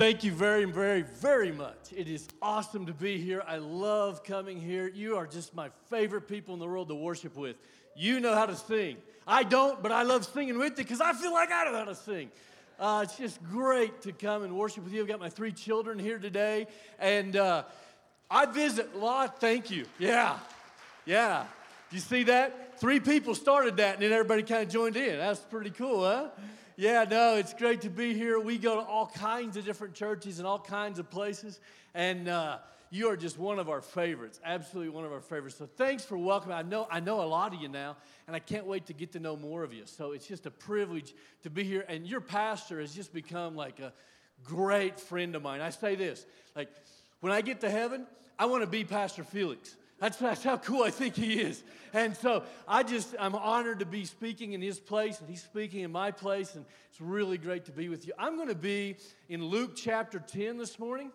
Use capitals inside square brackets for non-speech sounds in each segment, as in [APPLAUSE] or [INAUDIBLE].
Thank you very, very, very much. It is awesome to be here. I love coming here. You are just my favorite people in the world to worship with. You know how to sing. I don't, but I love singing with you because I feel like I know how to sing. Uh, it's just great to come and worship with you. I've got my three children here today, and uh, I visit a lot. Thank you. Yeah, yeah. Do you see that? Three people started that, and then everybody kind of joined in. That's pretty cool, huh? Yeah, no, it's great to be here. We go to all kinds of different churches and all kinds of places, and uh, you are just one of our favorites, absolutely one of our favorites. So thanks for welcoming. I know I know a lot of you now, and I can't wait to get to know more of you. So it's just a privilege to be here, and your pastor has just become like a great friend of mine. I say this, like when I get to heaven, I want to be Pastor Felix. That's, that's how cool I think he is. And so I just, I'm honored to be speaking in his place, and he's speaking in my place, and it's really great to be with you. I'm going to be in Luke chapter 10 this morning.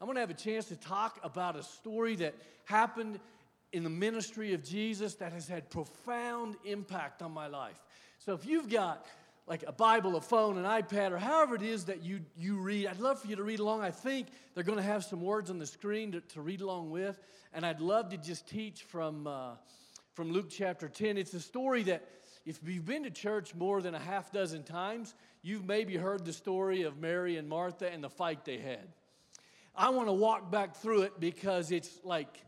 I'm going to have a chance to talk about a story that happened in the ministry of Jesus that has had profound impact on my life. So if you've got like a Bible, a phone, an iPad, or however it is that you, you read. I'd love for you to read along. I think they're going to have some words on the screen to, to read along with. And I'd love to just teach from, uh, from Luke chapter 10. It's a story that, if you've been to church more than a half dozen times, you've maybe heard the story of Mary and Martha and the fight they had. I want to walk back through it because it's like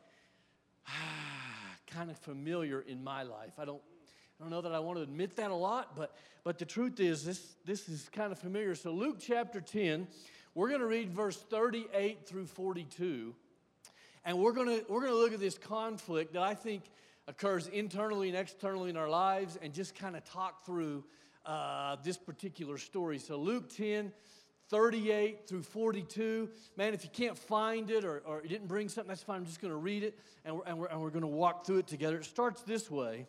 [SIGHS] kind of familiar in my life. I don't I don't know that I want to admit that a lot, but, but the truth is, this, this is kind of familiar. So, Luke chapter 10, we're going to read verse 38 through 42. And we're going to, we're going to look at this conflict that I think occurs internally and externally in our lives and just kind of talk through uh, this particular story. So, Luke 10, 38 through 42. Man, if you can't find it or, or you didn't bring something, that's fine. I'm just going to read it and we're, and we're, and we're going to walk through it together. It starts this way.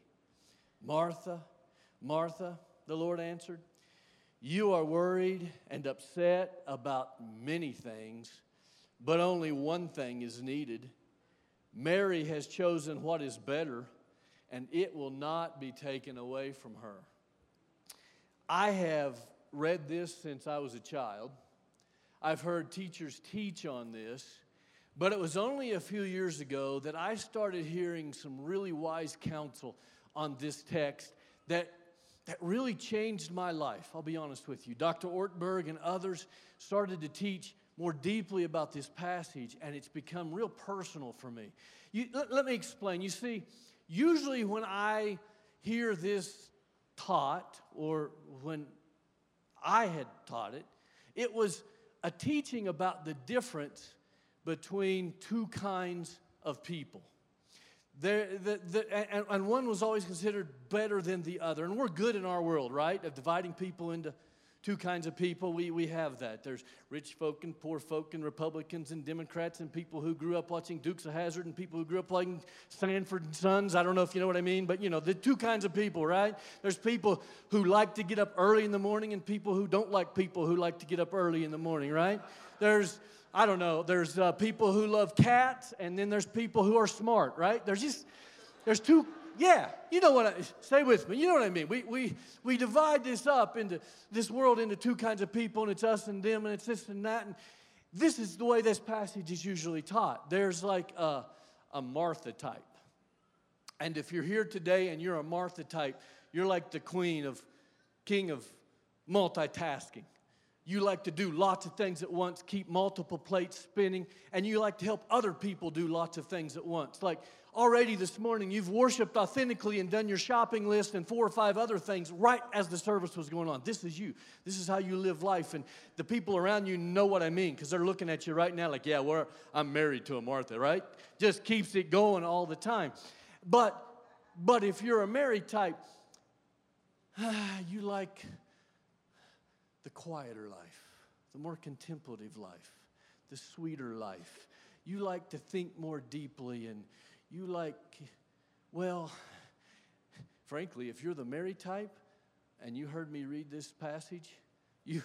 Martha, Martha, the Lord answered, you are worried and upset about many things, but only one thing is needed. Mary has chosen what is better, and it will not be taken away from her. I have read this since I was a child. I've heard teachers teach on this, but it was only a few years ago that I started hearing some really wise counsel on this text that, that really changed my life. I'll be honest with you. Dr. Ortberg and others started to teach more deeply about this passage, and it's become real personal for me. You, let, let me explain. You see, usually when I hear this taught, or when I had taught it, it was a teaching about the difference between two kinds of people. The, the, and, and one was always considered better than the other. And we're good in our world, right? Of dividing people into two kinds of people. We, we have that. There's rich folk and poor folk, and Republicans and Democrats, and people who grew up watching Dukes of Hazzard and people who grew up playing Sanford and Sons. I don't know if you know what I mean, but you know, the two kinds of people, right? There's people who like to get up early in the morning, and people who don't like people who like to get up early in the morning, right? There's I don't know, there's uh, people who love cats, and then there's people who are smart, right? There's just, there's two, yeah, you know what I, stay with me, you know what I mean. We, we, we divide this up into, this world into two kinds of people, and it's us and them, and it's this and that, and this is the way this passage is usually taught. There's like a, a Martha type. And if you're here today and you're a Martha type, you're like the queen of, king of multitasking. You like to do lots of things at once, keep multiple plates spinning, and you like to help other people do lots of things at once. Like already this morning, you've worshiped authentically and done your shopping list and four or five other things right as the service was going on. This is you. This is how you live life. And the people around you know what I mean because they're looking at you right now like, yeah, well, I'm married to a Martha, right? Just keeps it going all the time. But, but if you're a Mary type, [SIGHS] you like the quieter life. the more contemplative life, the sweeter life. You like to think more deeply, and you like, well, frankly, if you're the Mary type and you heard me read this passage, you,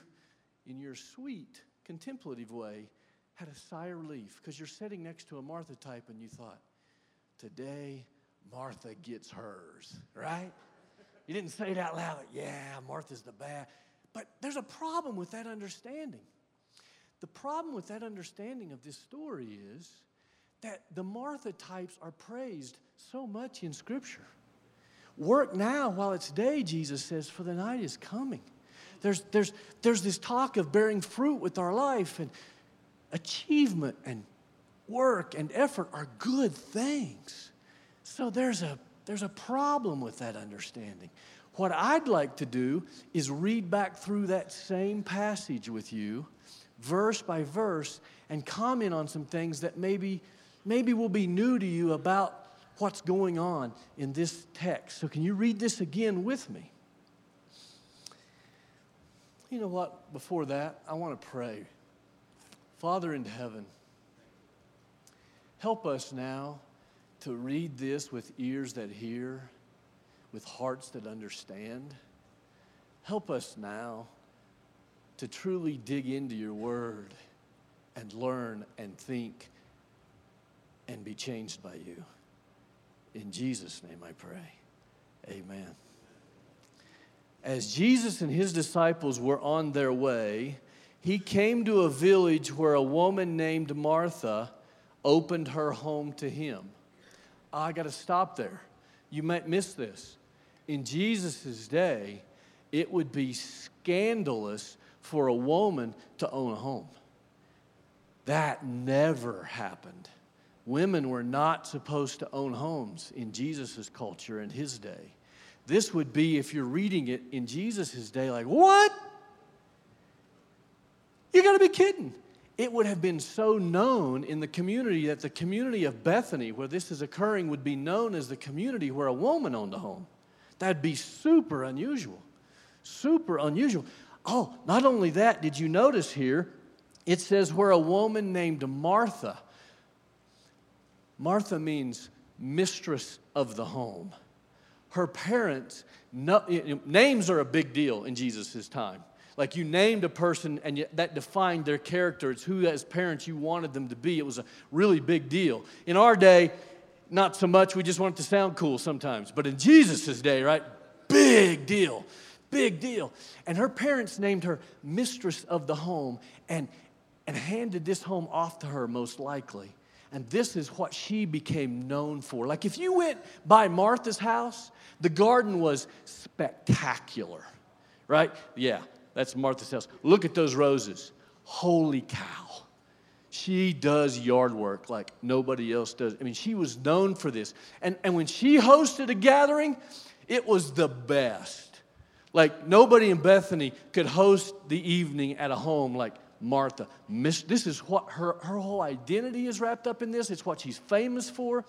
in your sweet, contemplative way, had a sigh of relief because you're sitting next to a Martha type and you thought, today Martha gets hers, right? You didn't say it out loud, yeah, Martha's the bad. But there's a problem with that understanding. The problem with that understanding of this story is that the Martha types are praised so much in Scripture. Work now while it's day, Jesus says, for the night is coming. There's, there's, there's this talk of bearing fruit with our life, and achievement and work and effort are good things. So there's a, there's a problem with that understanding. What I'd like to do is read back through that same passage with you, verse by verse, and comment on some things that maybe, maybe will be new to you about what's going on in this text. So, can you read this again with me? You know what? Before that, I want to pray. Father in heaven, help us now to read this with ears that hear, with hearts that understand. Help us now to truly dig into your word and learn and think and be changed by you. In Jesus' name I pray. Amen. As Jesus and his disciples were on their way, he came to a village where a woman named Martha opened her home to him. I got to stop there. You might miss this. In Jesus' day, it would be scandalous for a woman to own a home. That never happened. Women were not supposed to own homes in Jesus' culture in his day. This would be, if you're reading it in Jesus' day, like, what? You got to be kidding. It would have been so known in the community that the community of Bethany, where this is occurring, would be known as the community where a woman owned a home. That'd be super unusual. Super unusual. Oh, not only that, did you notice here? It says where a woman named Martha. Martha means mistress of the home. Her parents, no, names are a big deal in Jesus' time. Like you named a person and that defined their character. It's who, as parents, you wanted them to be. It was a really big deal. In our day, not so much. We just want it to sound cool sometimes. But in Jesus' day, right? Big deal. Big deal. And her parents named her mistress of the home and, and handed this home off to her, most likely. And this is what she became known for. Like if you went by Martha's house, the garden was spectacular, right? Yeah, that's Martha's house. Look at those roses. Holy cow. She does yard work like nobody else does. I mean, she was known for this. And, and when she hosted a gathering, it was the best. Like nobody in Bethany could host the evening at a home like Martha. This is what her, her whole identity is wrapped up in this. It's what she's famous for.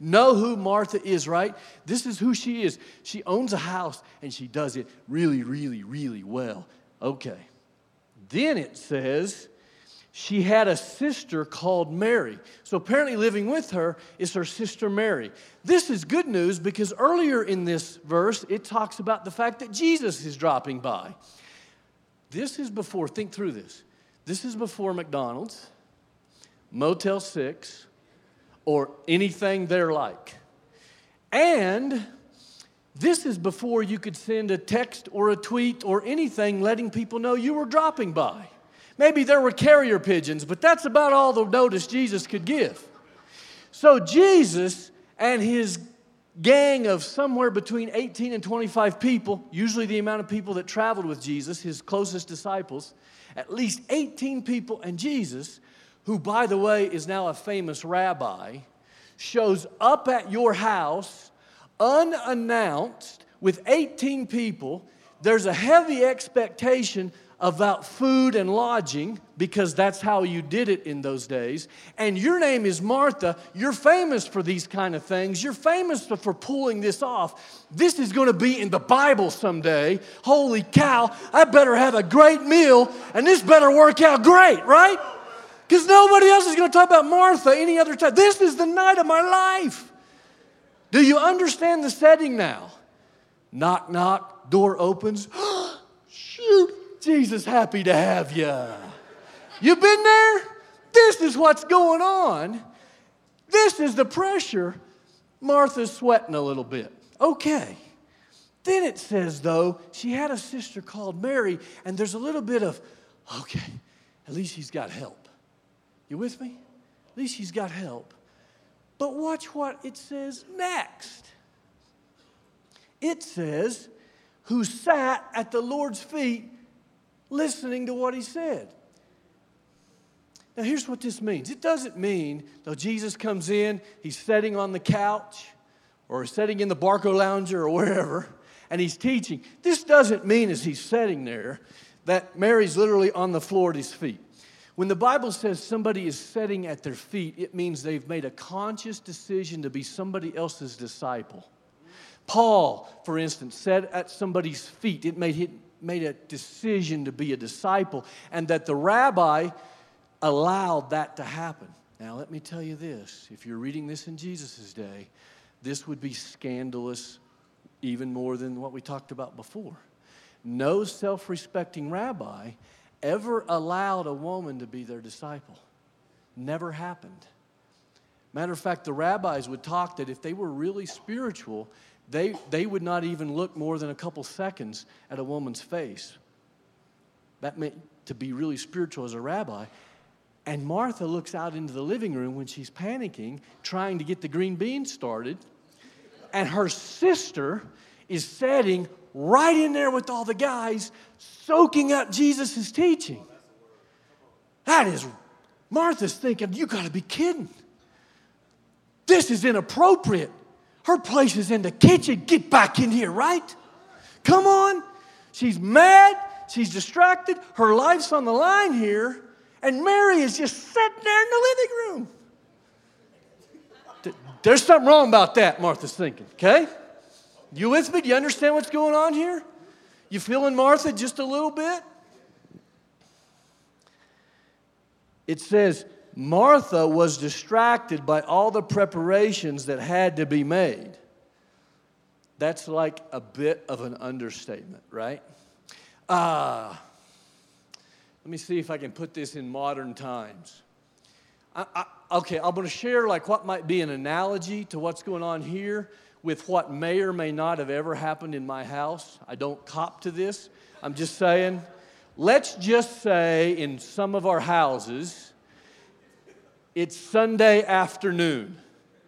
Know who Martha is, right? This is who she is. She owns a house and she does it really, really, really well. Okay. Then it says she had a sister called Mary. So apparently, living with her is her sister Mary. This is good news because earlier in this verse, it talks about the fact that Jesus is dropping by. This is before, think through this. This is before McDonald's, Motel 6, or anything they're like. And this is before you could send a text or a tweet or anything letting people know you were dropping by. Maybe there were carrier pigeons, but that's about all the notice Jesus could give. So Jesus and his gang of somewhere between 18 and 25 people, usually the amount of people that traveled with Jesus, his closest disciples, at least 18 people and Jesus who, by the way, is now a famous rabbi, shows up at your house unannounced with 18 people. There's a heavy expectation about food and lodging because that's how you did it in those days. And your name is Martha. You're famous for these kind of things. You're famous for pulling this off. This is going to be in the Bible someday. Holy cow, I better have a great meal and this better work out great, right? Because nobody else is going to talk about Martha any other time. This is the night of my life. Do you understand the setting now? Knock, knock, door opens. [GASPS] Shoot, Jesus, happy to have you. You've been there? This is what's going on. This is the pressure. Martha's sweating a little bit. Okay. Then it says, though, she had a sister called Mary, and there's a little bit of, okay, at least she's got help. You with me? At least she's got help. But watch what it says next. It says, who sat at the Lord's feet listening to what he said. Now, here's what this means it doesn't mean, though Jesus comes in, he's sitting on the couch or sitting in the BarcaLounger or wherever, and he's teaching. This doesn't mean as he's sitting there that Mary's literally on the floor at his feet. When the Bible says somebody is sitting at their feet, it means they've made a conscious decision to be somebody else's disciple. Paul, for instance, sat at somebody's feet. It made, it made a decision to be a disciple, and that the rabbi allowed that to happen. Now, let me tell you this if you're reading this in Jesus' day, this would be scandalous even more than what we talked about before. No self respecting rabbi ever allowed a woman to be their disciple. Never happened. Matter of fact, the rabbis would talk that if they were really spiritual, they, they would not even look more than a couple seconds at a woman's face. That meant to be really spiritual as a rabbi. And Martha looks out into the living room when she's panicking, trying to get the green beans started. And her sister is sitting right in there with all the guys, soaking up Jesus' teaching. That is, Martha's thinking, you gotta be kidding. This is inappropriate. Her place is in the kitchen. Get back in here, right? Come on. She's mad. She's distracted. Her life's on the line here. And Mary is just sitting there in the living room. There's something wrong about that, Martha's thinking, okay? You with me? Do you understand what's going on here? You feeling Martha just a little bit? It says, Martha was distracted by all the preparations that had to be made. That's like a bit of an understatement, right? Uh, let me see if I can put this in modern times. I, I, okay, I'm going to share like what might be an analogy to what's going on here with what may or may not have ever happened in my house. I don't cop to this. I'm just saying, let's just say in some of our houses, it's Sunday afternoon.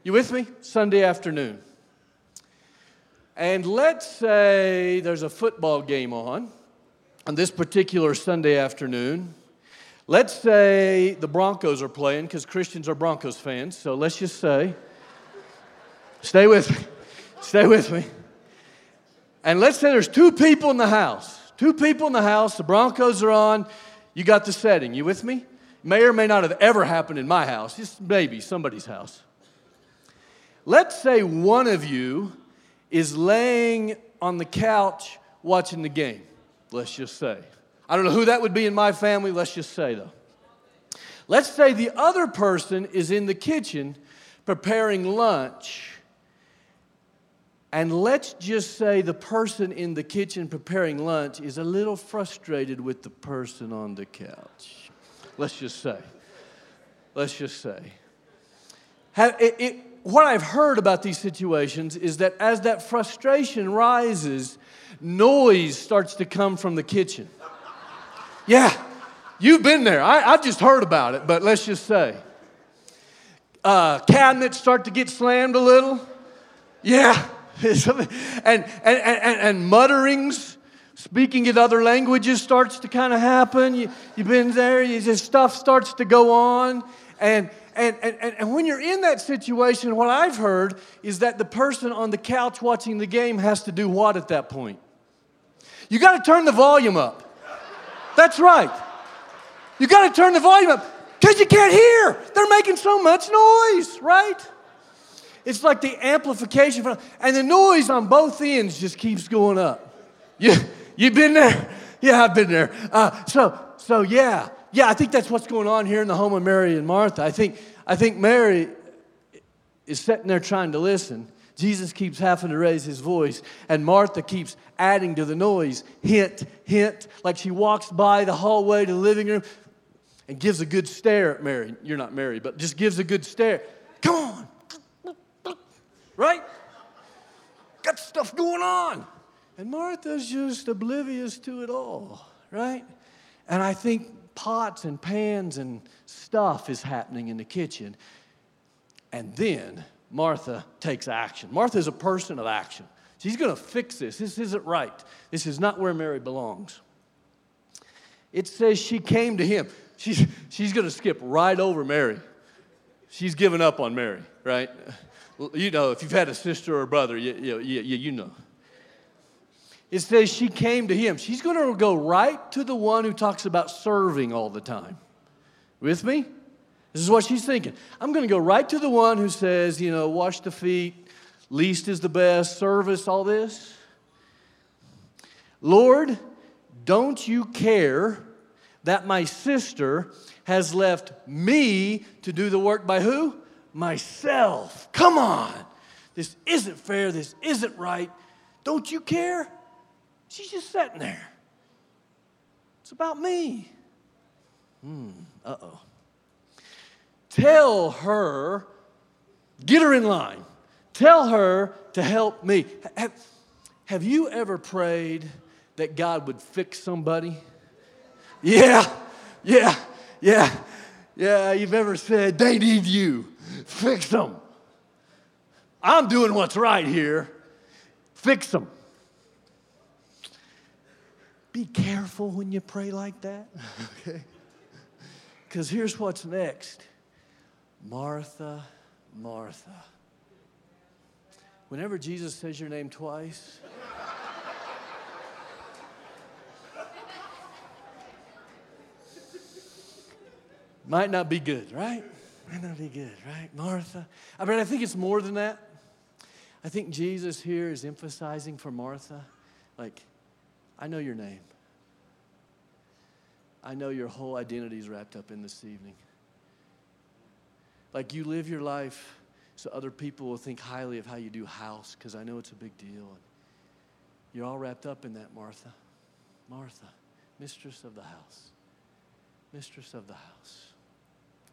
You with me? Sunday afternoon. And let's say there's a football game on on this particular Sunday afternoon. Let's say the Broncos are playing because Christians are Broncos fans. So let's just say, stay with me, stay with me. And let's say there's two people in the house. Two people in the house, the Broncos are on. You got the setting. You with me? May or may not have ever happened in my house, just maybe somebody's house. Let's say one of you is laying on the couch watching the game, let's just say. I don't know who that would be in my family, let's just say though. Let's say the other person is in the kitchen preparing lunch. And let's just say the person in the kitchen preparing lunch is a little frustrated with the person on the couch. Let's just say. Let's just say. It, it, what I've heard about these situations is that as that frustration rises, noise starts to come from the kitchen. Yeah, you've been there. I, have just heard about it, but let's just say. Uh, cabinets start to get slammed a little. Yeah. [LAUGHS] and, and, and, and mutterings Speaking in other languages starts to kind of happen. You, you've been there, you just, stuff starts to go on. And, and, and, and when you're in that situation, what I've heard is that the person on the couch watching the game has to do what at that point? You got to turn the volume up. That's right. You got to turn the volume up because you can't hear. They're making so much noise, right? It's like the amplification, from, and the noise on both ends just keeps going up. You, you've been there? Yeah, I've been there. Uh, so, so yeah, yeah, I think that's what's going on here in the home of Mary and Martha. I think, I think Mary is sitting there trying to listen. Jesus keeps having to raise his voice, and Martha keeps adding to the noise. Hint, hint, like she walks by the hallway to the living room and gives a good stare at Mary. You're not Mary, but just gives a good stare. Come on. Right? Got stuff going on. And Martha's just oblivious to it all, right? And I think pots and pans and stuff is happening in the kitchen. And then Martha takes action. Martha is a person of action. She's going to fix this. This isn't right. This is not where Mary belongs. It says she came to him. She's, she's going to skip right over Mary. She's given up on Mary, right? You know, if you've had a sister or a brother, you, you, you, you know. It says she came to him. She's going to go right to the one who talks about serving all the time. With me? This is what she's thinking. I'm going to go right to the one who says, you know, wash the feet, least is the best, service, all this. Lord, don't you care that my sister has left me to do the work by who? Myself. Come on. This isn't fair. This isn't right. Don't you care? She's just sitting there. It's about me. Hmm, uh oh. Tell her, get her in line. Tell her to help me. Have, have you ever prayed that God would fix somebody? Yeah, yeah, yeah, yeah. You've ever said, they need you, fix them. I'm doing what's right here, fix them. Be careful when you pray like that, [LAUGHS] okay? Because here's what's next Martha, Martha. Whenever Jesus says your name twice, might not be good, right? Not be good, right? Martha. I mean, I think it's more than that. I think Jesus here is emphasizing for Martha, like, I know your name. I know your whole identity is wrapped up in this evening. Like you live your life so other people will think highly of how you do house, because I know it's a big deal. And you're all wrapped up in that, Martha. Martha, mistress of the house. Mistress of the house.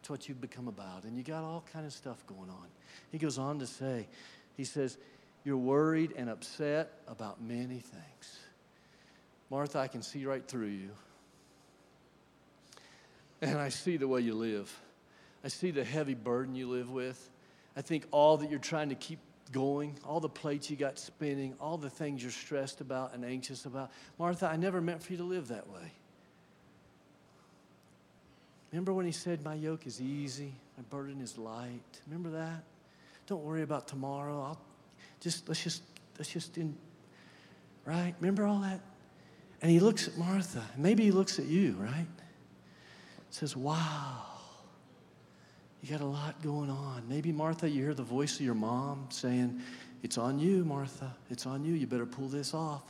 It's what you've become about. And you got all kind of stuff going on. He goes on to say, he says, you're worried and upset about many things. Martha, I can see right through you. And I see the way you live. I see the heavy burden you live with. I think all that you're trying to keep going, all the plates you got spinning, all the things you're stressed about and anxious about. Martha, I never meant for you to live that way. Remember when he said, My yoke is easy, my burden is light? Remember that? Don't worry about tomorrow. I'll just let's just let's just in right? Remember all that? And he looks at Martha. Maybe he looks at you, right? Says, Wow. You got a lot going on. Maybe, Martha, you hear the voice of your mom saying, It's on you, Martha. It's on you. You better pull this off.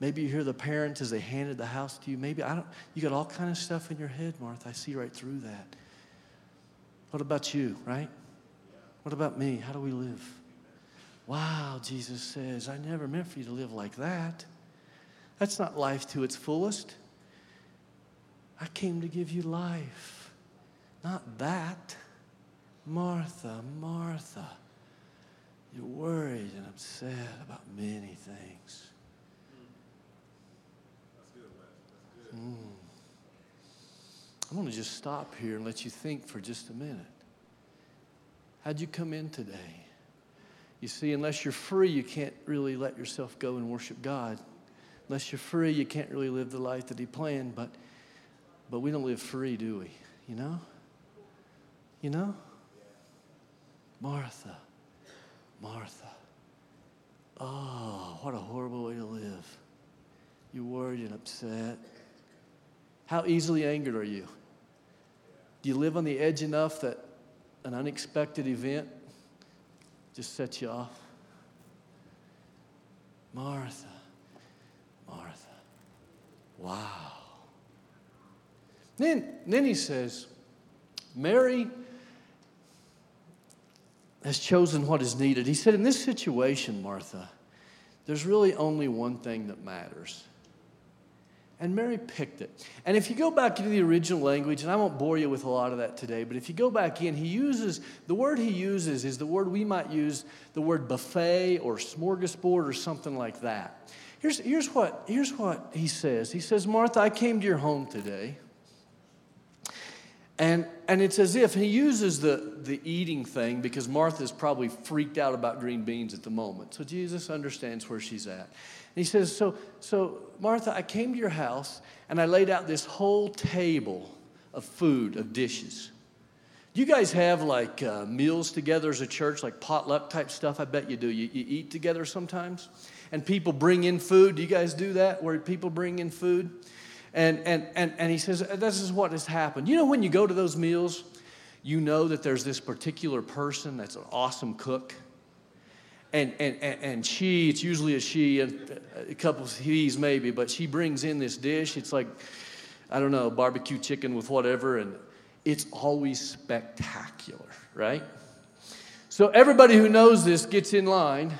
Maybe you hear the parents as they handed the house to you. Maybe, I don't, you got all kind of stuff in your head, Martha. I see right through that. What about you, right? What about me? How do we live? Wow, Jesus says, I never meant for you to live like that. That's not life to its fullest. I came to give you life not that. Martha, Martha, you're worried and upset about many things. Mm. I want to just stop here and let you think for just a minute. How'd you come in today? You see, unless you're free, you can't really let yourself go and worship God. Unless you're free, you can't really live the life that He planned. But, but we don't live free, do we? You know? You know? Martha, Martha. Oh, what a horrible way to live. You're worried and upset. How easily angered are you? Do you live on the edge enough that an unexpected event just sets you off? Martha, Martha. Wow. Then, then he says, Mary has chosen what is needed. He said, In this situation, Martha, there's really only one thing that matters. And Mary picked it. And if you go back into the original language, and I won't bore you with a lot of that today, but if you go back in, he uses, the word he uses is the word we might use, the word buffet or smorgasbord or something like that. Here's, here's, what, here's what he says He says, Martha, I came to your home today. And, and it's as if he uses the, the eating thing because Martha's probably freaked out about green beans at the moment. So Jesus understands where she's at. He says, So, so Martha, I came to your house and I laid out this whole table of food, of dishes. You guys have like uh, meals together as a church, like potluck type stuff? I bet you do. You, you eat together sometimes? And people bring in food. Do you guys do that where people bring in food? And, and, and, and he says, This is what has happened. You know, when you go to those meals, you know that there's this particular person that's an awesome cook. And, and, and, she, it's usually a she, and a couple of he's maybe, but she brings in this dish. It's like, I don't know, barbecue chicken with whatever, and it's always spectacular, right? So everybody who knows this gets in line,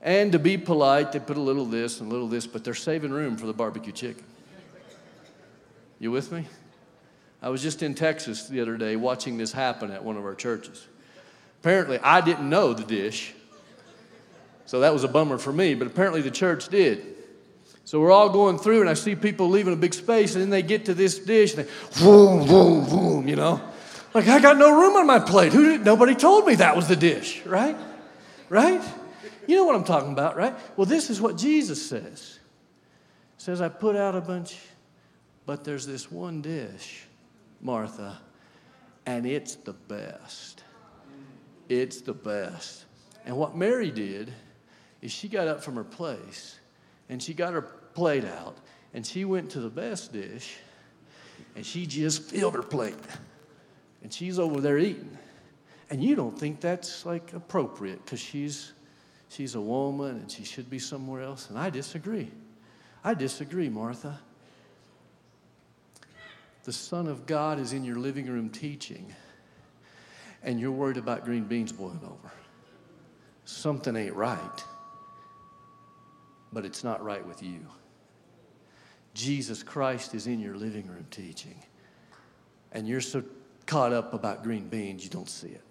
and to be polite, they put a little this and a little this, but they're saving room for the barbecue chicken. You with me? I was just in Texas the other day watching this happen at one of our churches. Apparently, I didn't know the dish, so that was a bummer for me, but apparently the church did. So we're all going through, and I see people leaving a big space, and then they get to this dish, and they, boom, boom, boom, you know? Like, I got no room on my plate. Who did, nobody told me that was the dish, right? Right? You know what I'm talking about, right? Well, this is what Jesus says. He says, I put out a bunch but there's this one dish, Martha, and it's the best. It's the best. And what Mary did is she got up from her place and she got her plate out and she went to the best dish and she just filled her plate. And she's over there eating. And you don't think that's like appropriate because she's she's a woman and she should be somewhere else. And I disagree. I disagree, Martha the Son of God is in your living room teaching, and you're worried about green beans boiling over. Something ain't right, but it's not right with you. Jesus Christ is in your living room teaching, and you're so caught up about green beans, you don't see it.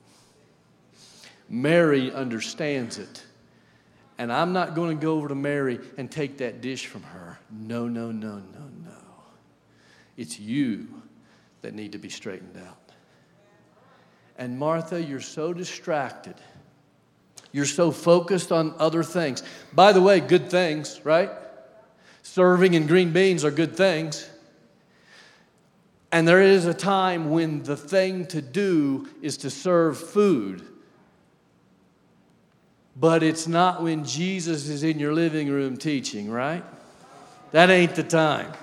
Mary understands it. And I'm not going to go over to Mary and take that dish from her. No, no, no, no, no. It's you that need to be straightened out. And Martha, you're so distracted. You're so focused on other things. By the way, good things, right? Serving and green beans are good things. And there is a time when the thing to do is to serve food. But it's not when Jesus is in your living room teaching, right? That ain't the time.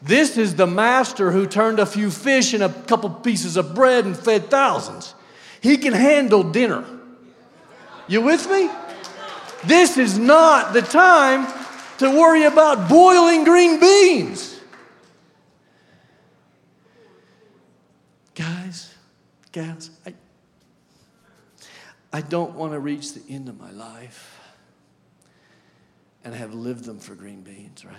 This is the master who turned a few fish and a couple pieces of bread and fed thousands. He can handle dinner. You with me? This is not the time to worry about boiling green beans. Guys, gals, I, I don't want to reach the end of my life and have lived them for green beans, right?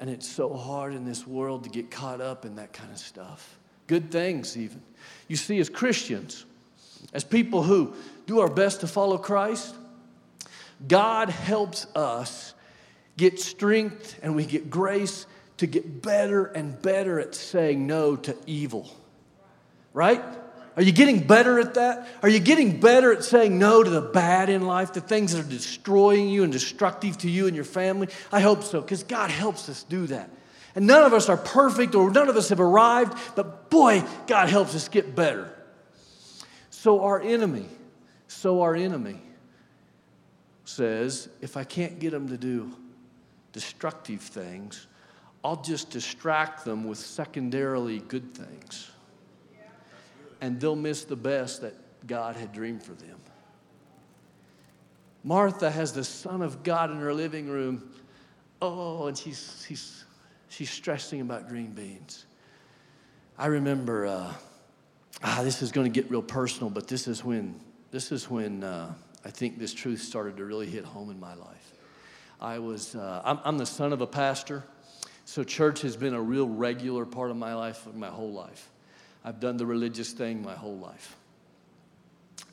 And it's so hard in this world to get caught up in that kind of stuff. Good things, even. You see, as Christians, as people who do our best to follow Christ, God helps us get strength and we get grace to get better and better at saying no to evil. Right? Are you getting better at that? Are you getting better at saying no to the bad in life, the things that are destroying you and destructive to you and your family? I hope so, because God helps us do that. And none of us are perfect or none of us have arrived, but boy, God helps us get better. So our enemy, so our enemy says, if I can't get them to do destructive things, I'll just distract them with secondarily good things. And they'll miss the best that God had dreamed for them. Martha has the Son of God in her living room. Oh, and she's, she's, she's stressing about green beans. I remember, uh, ah, this is going to get real personal, but this is when, this is when uh, I think this truth started to really hit home in my life. I was, uh, I'm, I'm the son of a pastor, so church has been a real regular part of my life, my whole life. I've done the religious thing my whole life.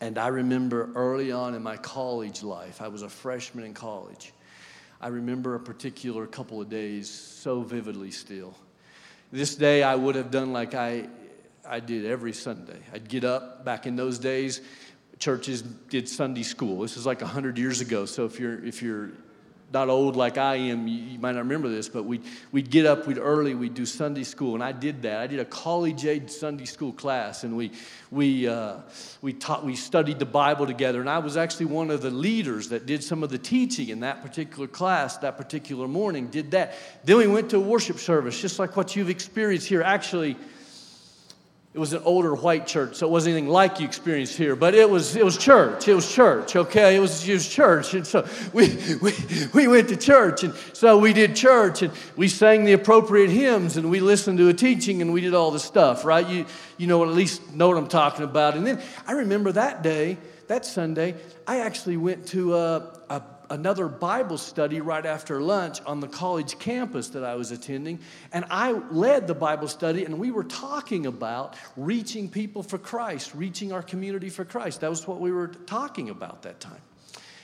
And I remember early on in my college life, I was a freshman in college. I remember a particular couple of days so vividly still. This day I would have done like I, I did every Sunday. I'd get up back in those days. Churches did Sunday school. This is like 100 years ago. So if you're, if you're not old like I am, you, you, might not remember this, but we'd, we'd get up, we'd early, we'd do Sunday school. And I did that. I did a college age Sunday school class, and we, we, uh, we, taught, we studied the Bible together. And I was actually one of the leaders that did some of the teaching in that particular class, that particular morning, did that. Then we went to a worship service, just like what you've experienced here. Actually, it was an older white church, so it wasn't anything like you experienced here, but it was, it was church. It was church, okay? It was, it was church. And so we, we, we went to church, and so we did church, and we sang the appropriate hymns, and we listened to a teaching, and we did all the stuff, right? You, you know, at least know what I'm talking about. And then I remember that day, that Sunday, I actually went to a, a another Bible study right after lunch on the college campus that I was attending. And I led the Bible study, and we were talking about reaching people for Christ, reaching our community for Christ. That was what we were talking about that time.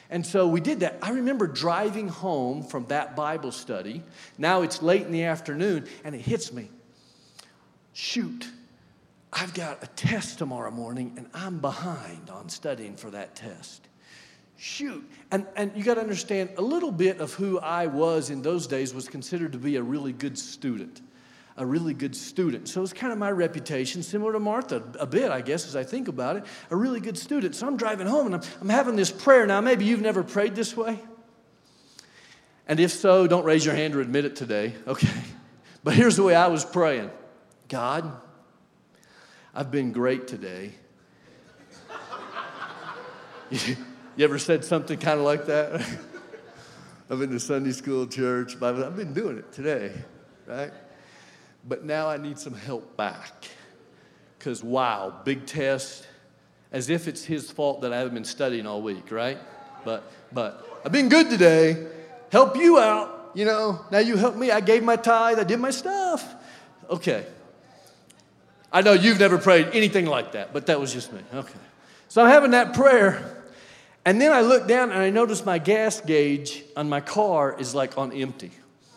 And so we did that. I remember driving home from that Bible study. Now it's late in the afternoon, and it hits me. Shoot, I've got a test tomorrow morning, and I'm behind on studying for that test shoot. And, and you got to understand a little bit of who I was in those days was considered to be a really good student. A really good student. So it's kind of my reputation, similar to Martha a bit, I guess, as I think about it. A really good student. So I'm driving home and I'm, I'm having this prayer. Now, maybe you've never prayed this way. And if so, don't raise your hand or admit it today, [LAUGHS] okay? But here's the way I was praying God, I've been great today. [LAUGHS] You ever said something kind of like that? I've been to Sunday school, church, Bible. I've been doing it today, right? But now I need some help back. Because, wow, big test, as if it's his fault that I haven't been studying all week, right? But, but I've been good today. Help you out, you know. Now you help me. I gave my tithe, I did my stuff. Okay. I know you've never prayed anything like that, but that was just me. Okay. So I'm having that prayer and then I look down and I notice my gas gauge on my car is like on empty,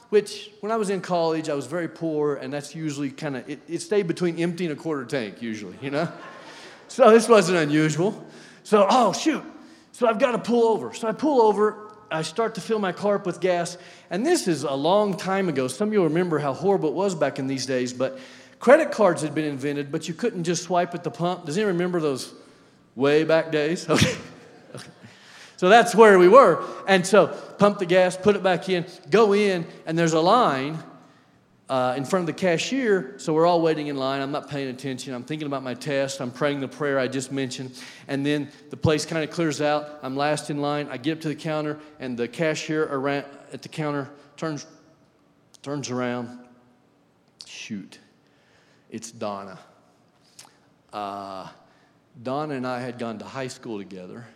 which when I was in college, I was very poor, and that's usually kind of, it, it, stayed between empty and a quarter tank, usually, you know? so this wasn't unusual. So, oh, shoot. So I've got to pull over. So I pull over, I start to fill my car up with gas, and this is a long time ago. Some of you remember how horrible it was back in these days, but credit cards had been invented, but you couldn't just swipe at the pump. Does anyone remember those way back days? [LAUGHS] Okay. So that's where we were. And so pump the gas, put it back in, go in, and there's a line uh, in front of the cashier. So we're all waiting in line. I'm not paying attention. I'm thinking about my test. I'm praying the prayer I just mentioned. And then the place kind of clears out. I'm last in line. I get up to the counter, and the cashier around, at the counter turns, turns around. Shoot, it's Donna. Uh, Donna and I had gone to high school together.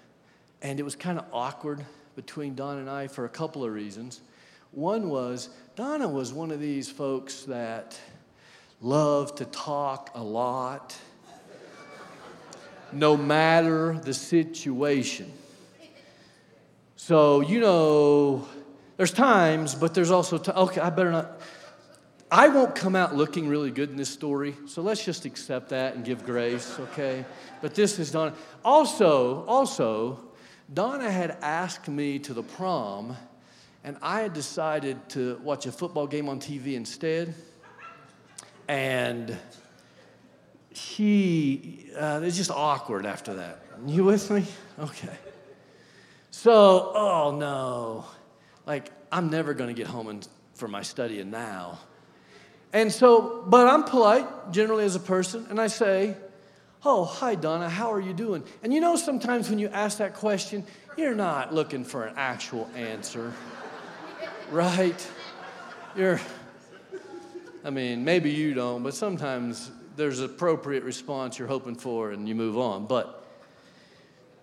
And it was kind of awkward between Don and I for a couple of reasons. One was Donna was one of these folks that loved to talk a lot, no matter the situation. So, you know, there's times, but there's also, okay, I better not. I won't come out looking really good in this story, so let's just accept that and give grace, okay? But this is Donna. Also, also, Donna had asked me to the prom, and I had decided to watch a football game on TV instead. And he, uh, it's just awkward after that. You with me? Okay. So, oh no. like, I'm never going to get home and, for my studying now. And so, but I'm polite generally as a person, and I say, Oh, hi, Donna, how are you doing? And you know, sometimes when you ask that question, you're not looking for an actual answer, right? You're, I mean, maybe you don't, but sometimes there's an appropriate response you're hoping for and you move on. But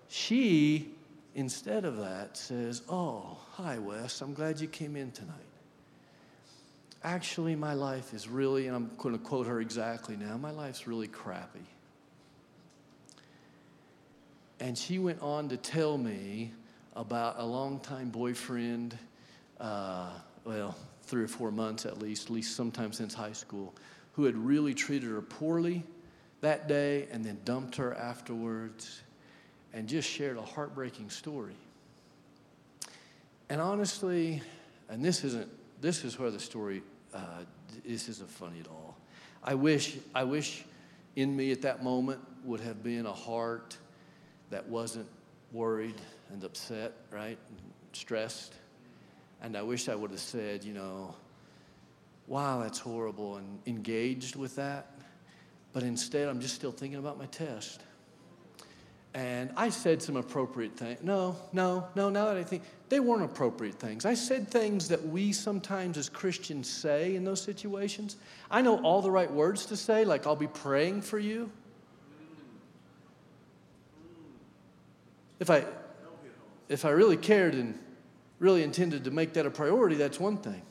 she, instead of that, says, Oh, hi, Wes, I'm glad you came in tonight. Actually, my life is really, and I'm going to quote her exactly now, my life's really crappy. And she went on to tell me about a longtime boyfriend, uh, well, three or four months at least, at least sometime since high school, who had really treated her poorly that day and then dumped her afterwards and just shared a heartbreaking story. And honestly, and this isn't, this is where the story, uh, this isn't funny at all. I wish, I wish in me at that moment would have been a heart that wasn't worried and upset, right? And stressed. And I wish I would have said, you know, wow, that's horrible, and engaged with that. But instead, I'm just still thinking about my test. And I said some appropriate things. No, no, no, now that I think, they weren't appropriate things. I said things that we sometimes as Christians say in those situations. I know all the right words to say, like, I'll be praying for you. If I, if I really cared and really intended to make that a priority, that's one thing.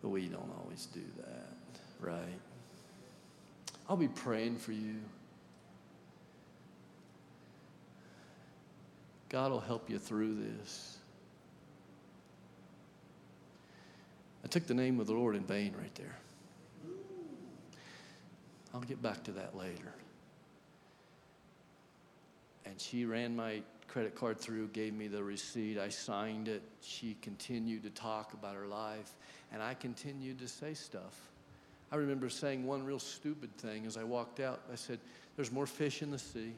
But we don't always do that, right? I'll be praying for you. God will help you through this. I took the name of the Lord in vain right there. I'll get back to that later. And she ran my credit card through, gave me the receipt. I signed it. She continued to talk about her life, and I continued to say stuff. I remember saying one real stupid thing as I walked out. I said, There's more fish in the sea.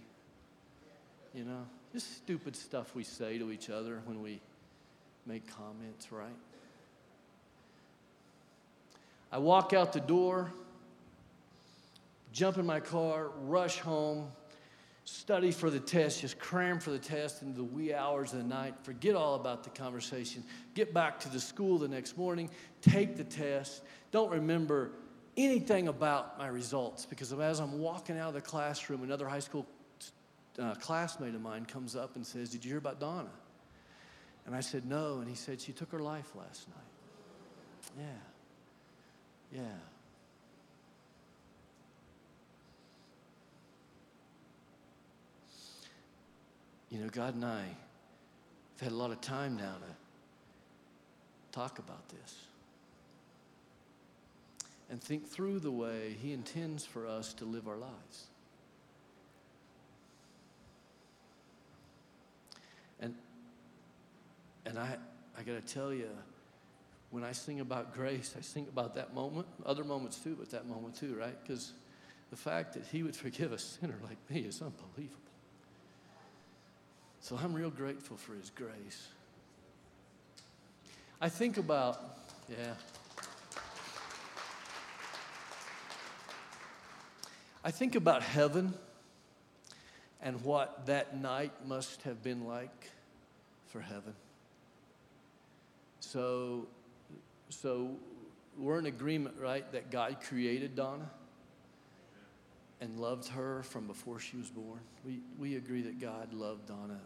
You know, just stupid stuff we say to each other when we make comments, right? I walk out the door, jump in my car, rush home, study for the test, just cram for the test into the wee hours of the night, forget all about the conversation, get back to the school the next morning, take the test, don't remember anything about my results because as I'm walking out of the classroom, another high school uh, classmate of mine comes up and says, Did you hear about Donna? And I said, No. And he said, She took her life last night. Yeah. Yeah. You know, God and I have had a lot of time now to talk about this and think through the way He intends for us to live our lives. And, and I, I got to tell you, when I sing about grace, I sing about that moment, other moments too, but that moment too, right? Because the fact that He would forgive a sinner like me is unbelievable. So I'm real grateful for His grace. I think about, yeah. I think about heaven and what that night must have been like for heaven. So so we're in agreement, right, that God created Donna and loved her from before she was born. We, we agree that God loved Donna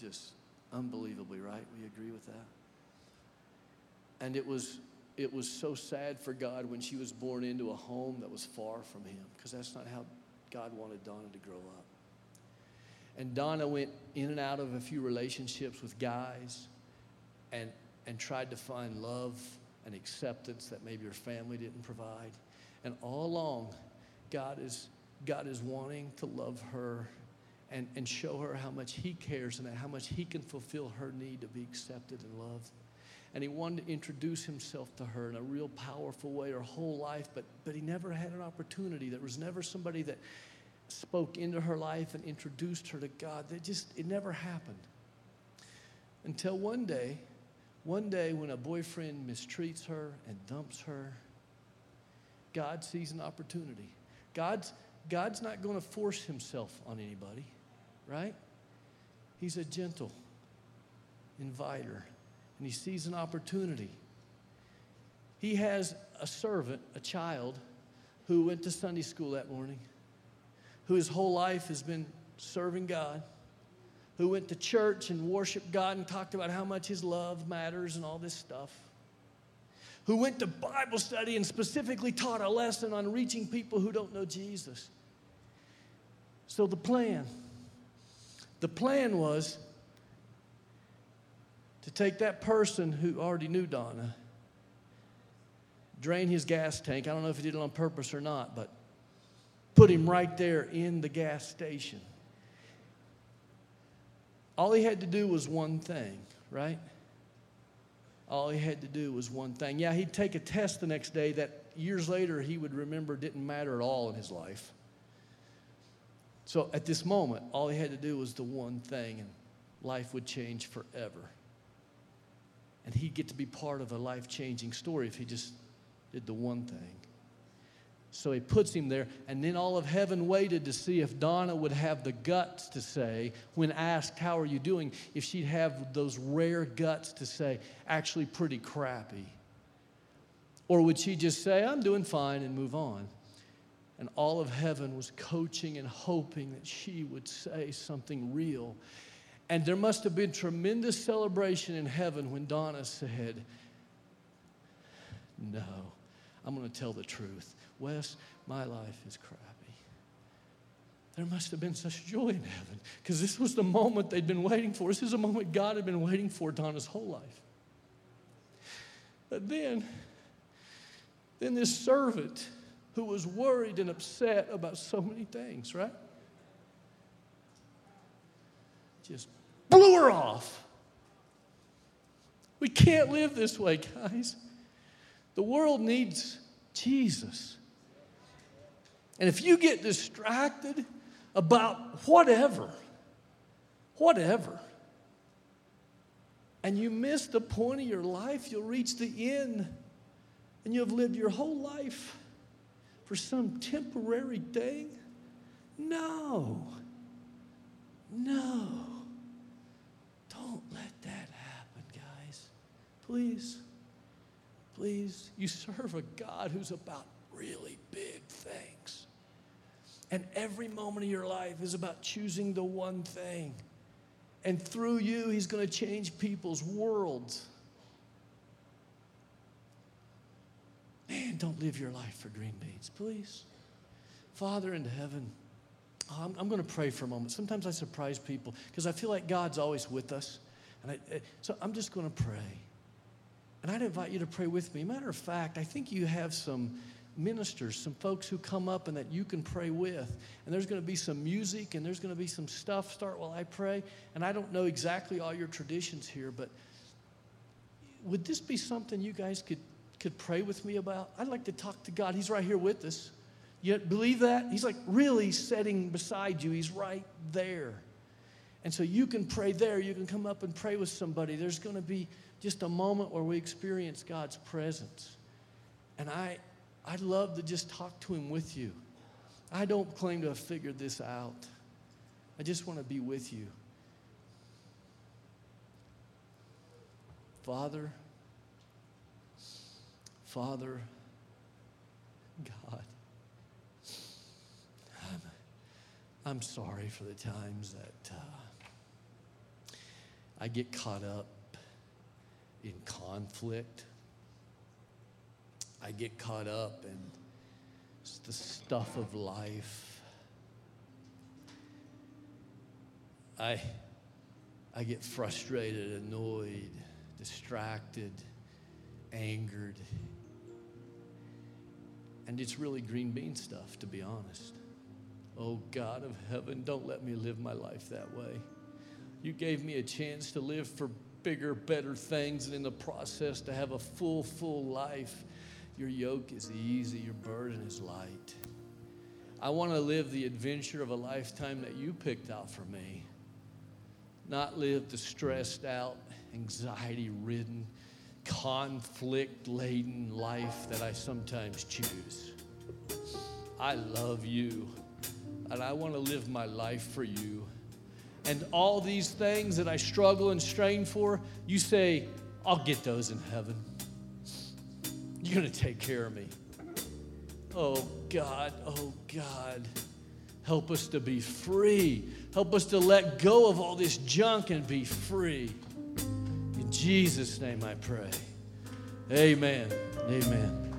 just unbelievably, right? We agree with that. And it was, it was so sad for God when she was born into a home that was far from Him, because that's not how God wanted Donna to grow up. And Donna went in and out of a few relationships with guys and, and tried to find love and acceptance that maybe her family didn't provide. And all along, God is, God is wanting to love her and, and show her how much He cares and how much He can fulfill her need to be accepted and loved. And He wanted to introduce Himself to her in a real powerful way her whole life, but, but He never had an opportunity. There was never somebody that spoke into her life and introduced her to God. That just, it never happened. Until one day, one day when a boyfriend mistreats her and dumps her, God sees an opportunity. God's, God's not going to force himself on anybody, right? He's a gentle inviter, and he sees an opportunity. He has a servant, a child, who went to Sunday school that morning, who his whole life has been serving God, who went to church and worshiped God and talked about how much his love matters and all this stuff, who went to Bible study and specifically taught a lesson on reaching people who don't know Jesus. So the plan, the plan was to take that person who already knew Donna, drain his gas tank. I don't know if he did it on purpose or not, but put him right there in the gas station. All he had to do was one thing, right? All he had to do was one thing. Yeah, he'd take a test the next day that years later he would remember didn't matter at all in his life. So at this moment, all he had to do was the one thing, and life would change forever. And he'd get to be part of a life changing story if he just did the one thing. So he puts him there, and then all of heaven waited to see if Donna would have the guts to say, when asked, How are you doing? if she'd have those rare guts to say, Actually, pretty crappy. Or would she just say, I'm doing fine and move on? And all of heaven was coaching and hoping that she would say something real. And there must have been tremendous celebration in heaven when Donna said, No, I'm going to tell the truth. Wes, my life is crappy. There must have been such joy in heaven because this was the moment they'd been waiting for. This is a moment God had been waiting for Donna's whole life. But then, then this servant who was worried and upset about so many things, right? Just blew her off. We can't live this way, guys. The world needs Jesus. And if you get distracted about whatever, whatever, and you miss the point of your life, you'll reach the end and you'll have lived your whole life for some temporary thing? No. No. Don't let that happen, guys. Please. Please. You serve a God who's about really big things. And every moment of your life is about choosing the one thing. And through you, He's going to change people's worlds. Man, don't live your life for green beans, please. Father in heaven, I'm, I'm going to pray for a moment. Sometimes I surprise people because I feel like God's always with us. And I, eh, so I'm just going to pray. And I'd invite you to pray with me. Matter of fact, I think you have some ministers, some folks who come up and that you can pray with. And there's going to be some music and there's going to be some stuff. Start while I pray. And I don't know exactly all your traditions here, but would this be something you guys could could pray with me about? I'd like to talk to God. He's right here with us. You believe that? He's like really sitting beside you, He's right there. And so you can pray there. You can come up and pray with somebody. There's going to be just a moment where we experience God's presence. And I, I'd love to just talk to Him with you. I don't claim to have figured this out. I just want to be with you. Father, Father, God, I'm, I'm sorry for the times that uh, I get caught up in conflict. I get caught up in the stuff of life. I, I get frustrated, annoyed, distracted, angered, and it's really green bean stuff, to be honest. Oh, God of heaven, don't let me live my life that way. You gave me a chance to live for bigger, better things, and in the process, to have a full, full life. Your yoke is easy, your burden is light. I want to live the adventure of a lifetime that you picked out for me, not live the stressed out, anxiety ridden, conflict laden life that I sometimes choose. I love you, and I want to live my life for you. And all these things that I struggle and strain for, you say, I'll get those in heaven. You're going to take care of me. Oh, God, oh, God. Help us to be free. Help us to let go of all this junk and be free. Jesus' name I pray. Amen. Amen.